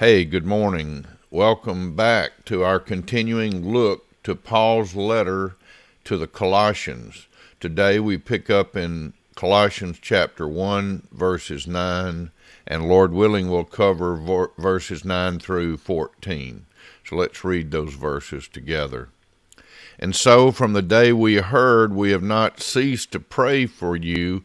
Hey, good morning. Welcome back to our continuing look to Paul's letter to the Colossians. Today we pick up in Colossians chapter 1, verses 9, and Lord willing, we'll cover verses 9 through 14. So let's read those verses together. And so, from the day we heard, we have not ceased to pray for you,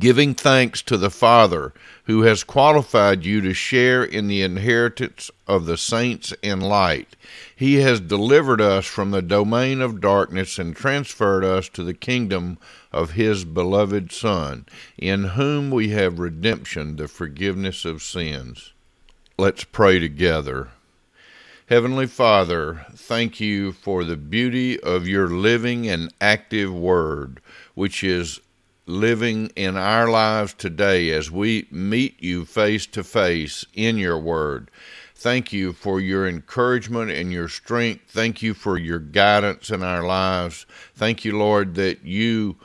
giving thanks to the Father who has qualified you to share in the inheritance of the saints in light. He has delivered us from the domain of darkness and transferred us to the kingdom of his beloved Son, in whom we have redemption, the forgiveness of sins. Let's pray together. Heavenly Father, thank you for the beauty of your living and active word, which is living in our lives today as we meet you face to face in your word. Thank you for your encouragement and your strength. Thank you for your guidance in our lives. Thank you, Lord, that you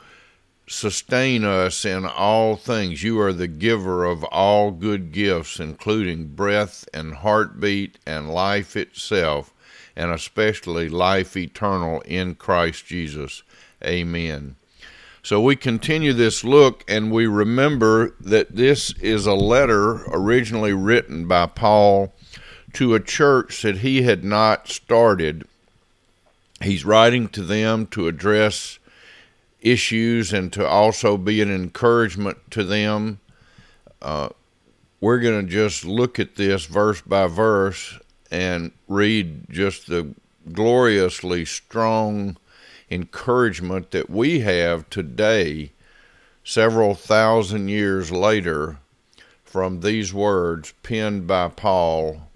sustain us in all things. You are the giver of all good gifts, including breath and heartbeat and life itself, and especially life eternal in Christ Jesus. Amen. So we continue this look and we remember that this is a letter originally written by Paul to a church that he had not started. He's writing to them to address issues and to also be an encouragement to them. Uh, we're going to just look at this verse by verse and read just the gloriously strong encouragement that we have today, several thousand years later, from these words penned by Paul,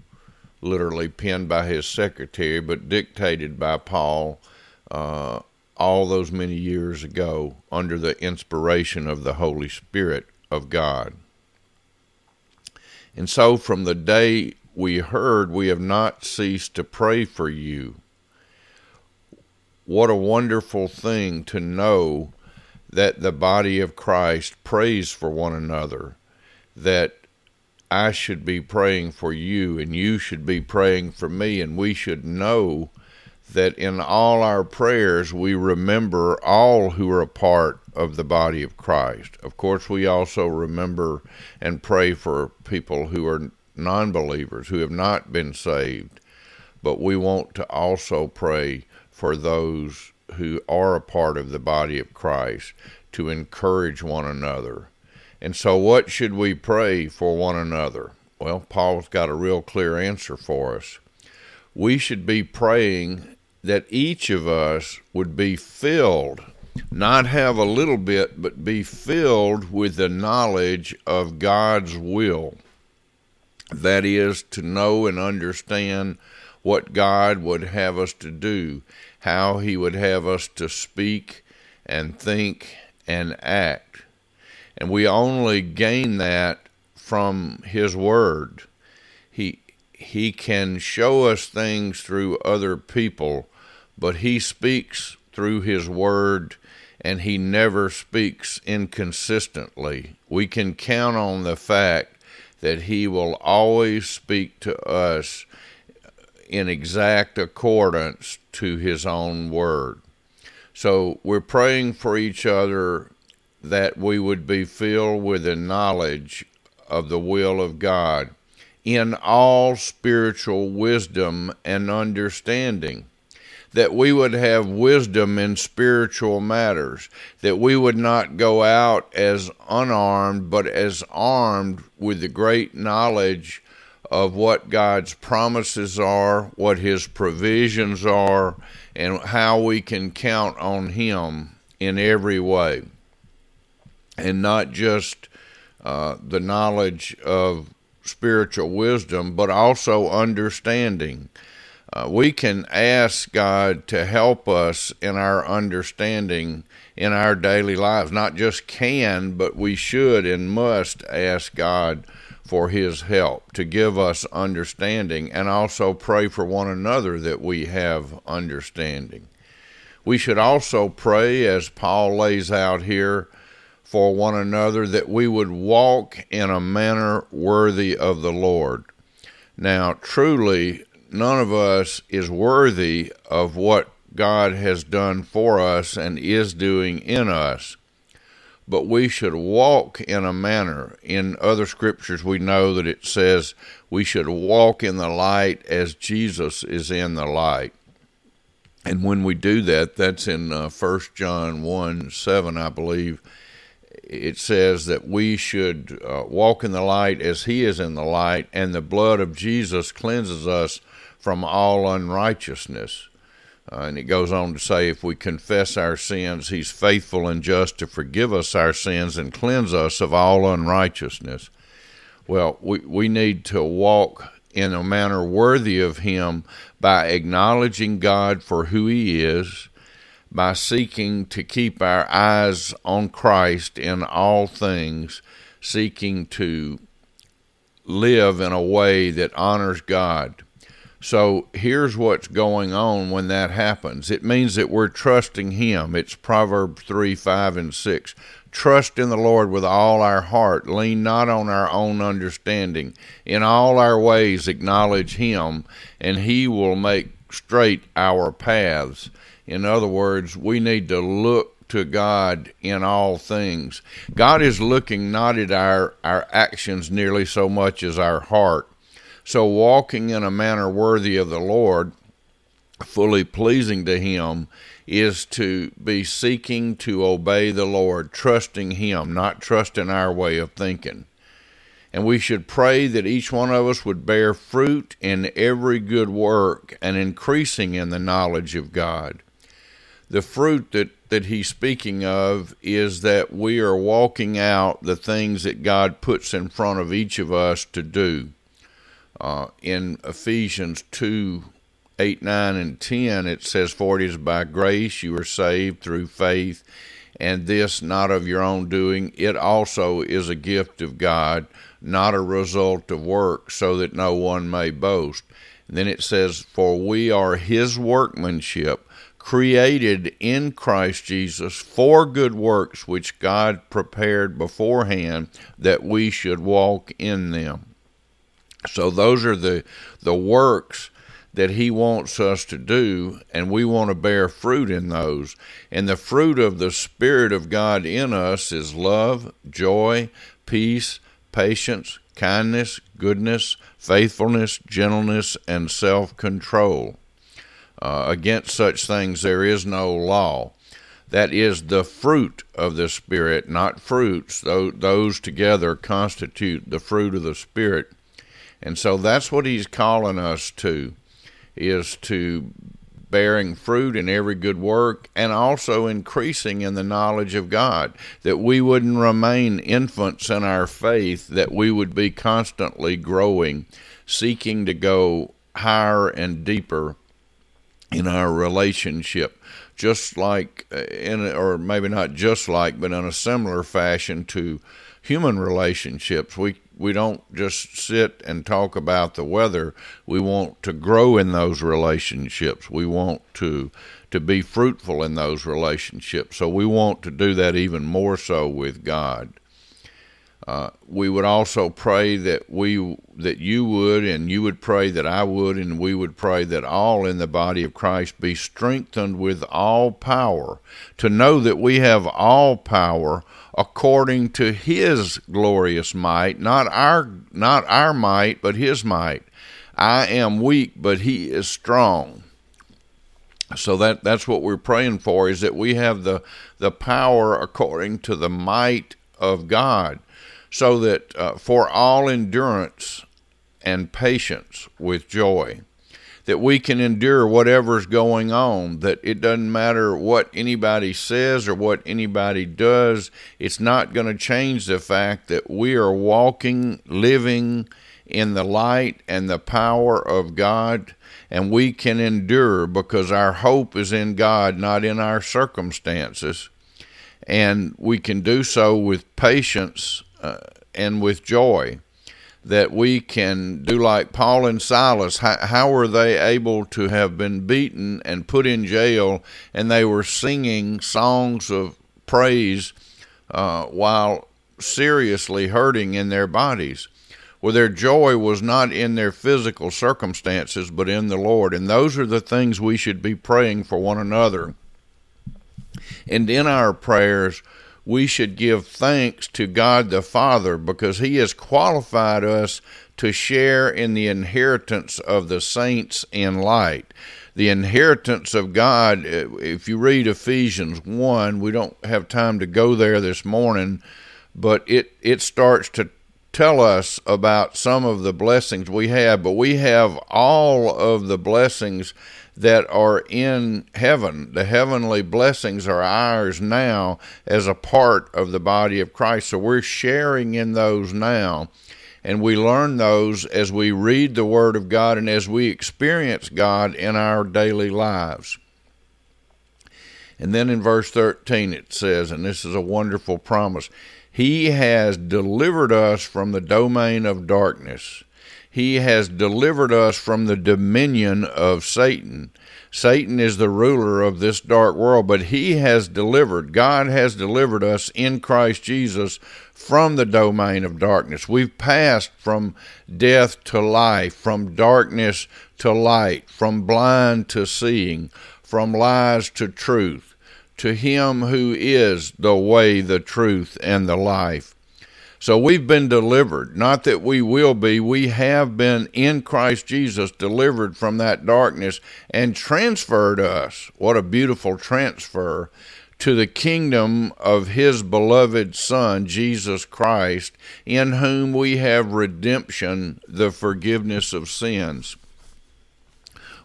literally penned by his secretary, but dictated by Paul. Uh, all those many years ago under the inspiration of the Holy Spirit of God. And so from the day we heard, we have not ceased to pray for you. What a wonderful thing to know that the body of Christ prays for one another, that I should be praying for you and you should be praying for me, and we should know that in all our prayers we remember all who are a part of the body of Christ. Of course, we also remember and pray for people who are non believers, who have not been saved. But we want to also pray for those who are a part of the body of Christ to encourage one another. And so, what should we pray for one another? Well, Paul's got a real clear answer for us. We should be praying that each of us would be filled, not have a little bit, but be filled with the knowledge of God's will. That is, to know and understand what God would have us to do, how He would have us to speak and think and act. And we only gain that from His Word. He, he can show us things through other people but he speaks through his word and he never speaks inconsistently. We can count on the fact that he will always speak to us in exact accordance to his own word. So we're praying for each other that we would be filled with the knowledge of the will of God in all spiritual wisdom and understanding that we would have wisdom in spiritual matters, that we would not go out as unarmed, but as armed with the great knowledge of what God's promises are, what His provisions are, and how we can count on Him in every way. And not just uh, the knowledge of spiritual wisdom, but also understanding. Uh, we can ask God to help us in our understanding in our daily lives. Not just can, but we should and must ask God for His help to give us understanding and also pray for one another that we have understanding. We should also pray, as Paul lays out here, for one another that we would walk in a manner worthy of the Lord. Now, truly, none of us is worthy of what God has done for us and is doing in us. But we should walk in a manner. In other scriptures, we know that it says we should walk in the light as Jesus is in the light. And when we do that, that's in uh, 1 John 1 7, I believe. It says that we should uh, walk in the light as he is in the light, and the blood of Jesus cleanses us from all unrighteousness. Uh, and it goes on to say, if we confess our sins, he's faithful and just to forgive us our sins and cleanse us of all unrighteousness. Well, we, we need to walk in a manner worthy of him by acknowledging God for who he is, by seeking to keep our eyes on Christ in all things, seeking to live in a way that honors God. So here's what's going on when that happens. It means that we're trusting Him. It's Proverbs 3 5 and 6. Trust in the Lord with all our heart. Lean not on our own understanding. In all our ways acknowledge Him, and He will make straight our paths. In other words, we need to look to God in all things. God is looking not at our, our actions nearly so much as our heart. So, walking in a manner worthy of the Lord, fully pleasing to Him, is to be seeking to obey the Lord, trusting Him, not trusting our way of thinking. And we should pray that each one of us would bear fruit in every good work and increasing in the knowledge of God. The fruit that, that he's speaking of is that we are walking out the things that God puts in front of each of us to do. Uh, in Ephesians 2 8, 9, and 10, it says, For it is by grace you are saved through faith, and this not of your own doing. It also is a gift of God, not a result of work, so that no one may boast. And then it says, For we are his workmanship, created in Christ Jesus for good works, which God prepared beforehand that we should walk in them. So those are the the works that he wants us to do and we want to bear fruit in those. And the fruit of the spirit of God in us is love, joy, peace, patience, kindness, goodness, faithfulness, gentleness, and self-control. Uh, against such things there is no law. That is the fruit of the Spirit, not fruits. Those together constitute the fruit of the Spirit. And so that's what he's calling us to is to bearing fruit in every good work and also increasing in the knowledge of God that we wouldn't remain infants in our faith that we would be constantly growing seeking to go higher and deeper in our relationship just like uh, in or maybe not just like but in a similar fashion to human relationships. We we don't just sit and talk about the weather. We want to grow in those relationships. We want to to be fruitful in those relationships. So we want to do that even more so with God. Uh, we would also pray that we that you would and you would pray that I would and we would pray that all in the body of Christ be strengthened with all power to know that we have all power according to his glorious might, not our not our might, but his might. I am weak, but he is strong. So that that's what we're praying for is that we have the the power according to the might of God, so that uh, for all endurance and patience with joy that we can endure whatever's going on, that it doesn't matter what anybody says or what anybody does, it's not going to change the fact that we are walking, living in the light and the power of God, and we can endure because our hope is in God, not in our circumstances. And we can do so with patience uh, and with joy. That we can do like Paul and Silas. How, how were they able to have been beaten and put in jail, and they were singing songs of praise uh, while seriously hurting in their bodies? Well, their joy was not in their physical circumstances, but in the Lord. And those are the things we should be praying for one another. And in our prayers, we should give thanks to God the Father because He has qualified us to share in the inheritance of the saints in light. The inheritance of God, eh, if you read Ephesians 1, we don't have time to go there this morning, but it, it starts to tell us about some of the blessings we have, but we have all of the blessings that are in heaven. The heavenly blessings are ours now as a part of the body of Christ. So we're sharing in those now. And we learn those as we read the Word of God and as we experience God in our daily lives. And then in verse 13 it says, and this is a wonderful promise he has delivered us from the domain of darkness. He has delivered us from the dominion of Satan. Satan is the ruler of this dark world, but he has delivered, God has delivered us in Christ Jesus from the domain of darkness. We've passed from death to life, from darkness to light, from blind to seeing, from lies to truth to him who is the way, the truth, and the life. So we've been delivered. Not that we will be, we have been in Christ Jesus delivered from that darkness and transferred us. What a beautiful transfer to the kingdom of his beloved Son, Jesus Christ, in whom we have redemption, the forgiveness of sins.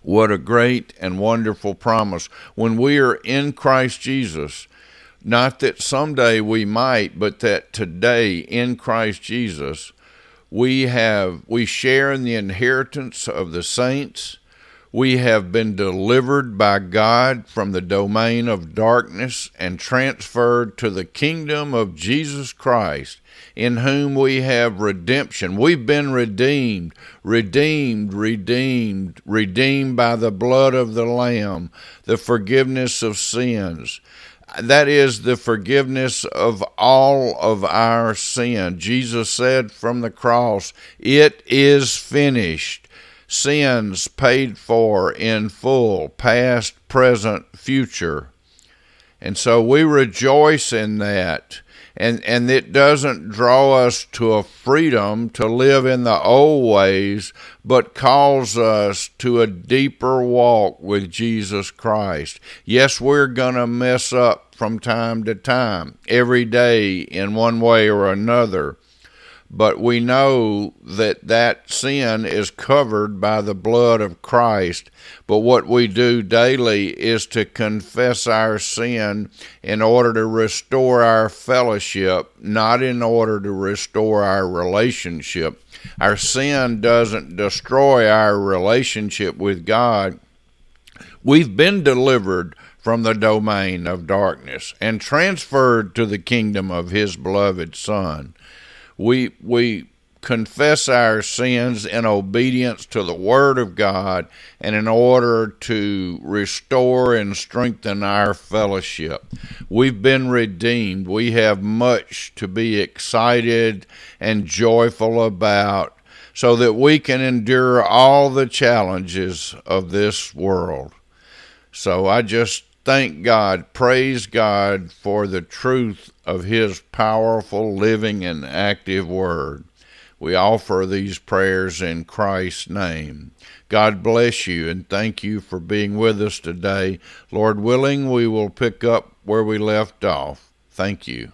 What a great and wonderful promise. When we are in Christ Jesus, not that someday we might, but that today in Christ Jesus, we have we share in the inheritance of the saints we have been delivered by God from the domain of darkness and transferred to the kingdom of Jesus Christ, in whom we have redemption. We've been redeemed, redeemed, redeemed, redeemed by the blood of the Lamb, the forgiveness of sins. That is the forgiveness of all of our sin. Jesus said from the cross, It is finished sins paid for in full, past, present, future. And so we rejoice in that. And, and it doesn't draw us to a freedom to live in the old ways, but calls us to a deeper walk with Jesus Christ. Yes, we're going to mess up from time to time, every day in one way or another but we know that that sin is covered by the blood of Christ. But what we do daily is to confess our sin in order to restore our fellowship, not in order to restore our relationship. Our sin doesn't destroy our relationship with God. We've been delivered from the domain of darkness and transferred to the kingdom of His beloved Son we we confess our sins in obedience to the Word of God and in order to restore and strengthen our fellowship. We've been redeemed. We have much to be excited and joyful about so that we can endure all the challenges of this world. So I just thank God, praise God for the truth of His powerful, living, and active Word. We offer these prayers in Christ's name. God bless you and thank you for being with us today. Lord willing, we will pick up where we left off. Thank you.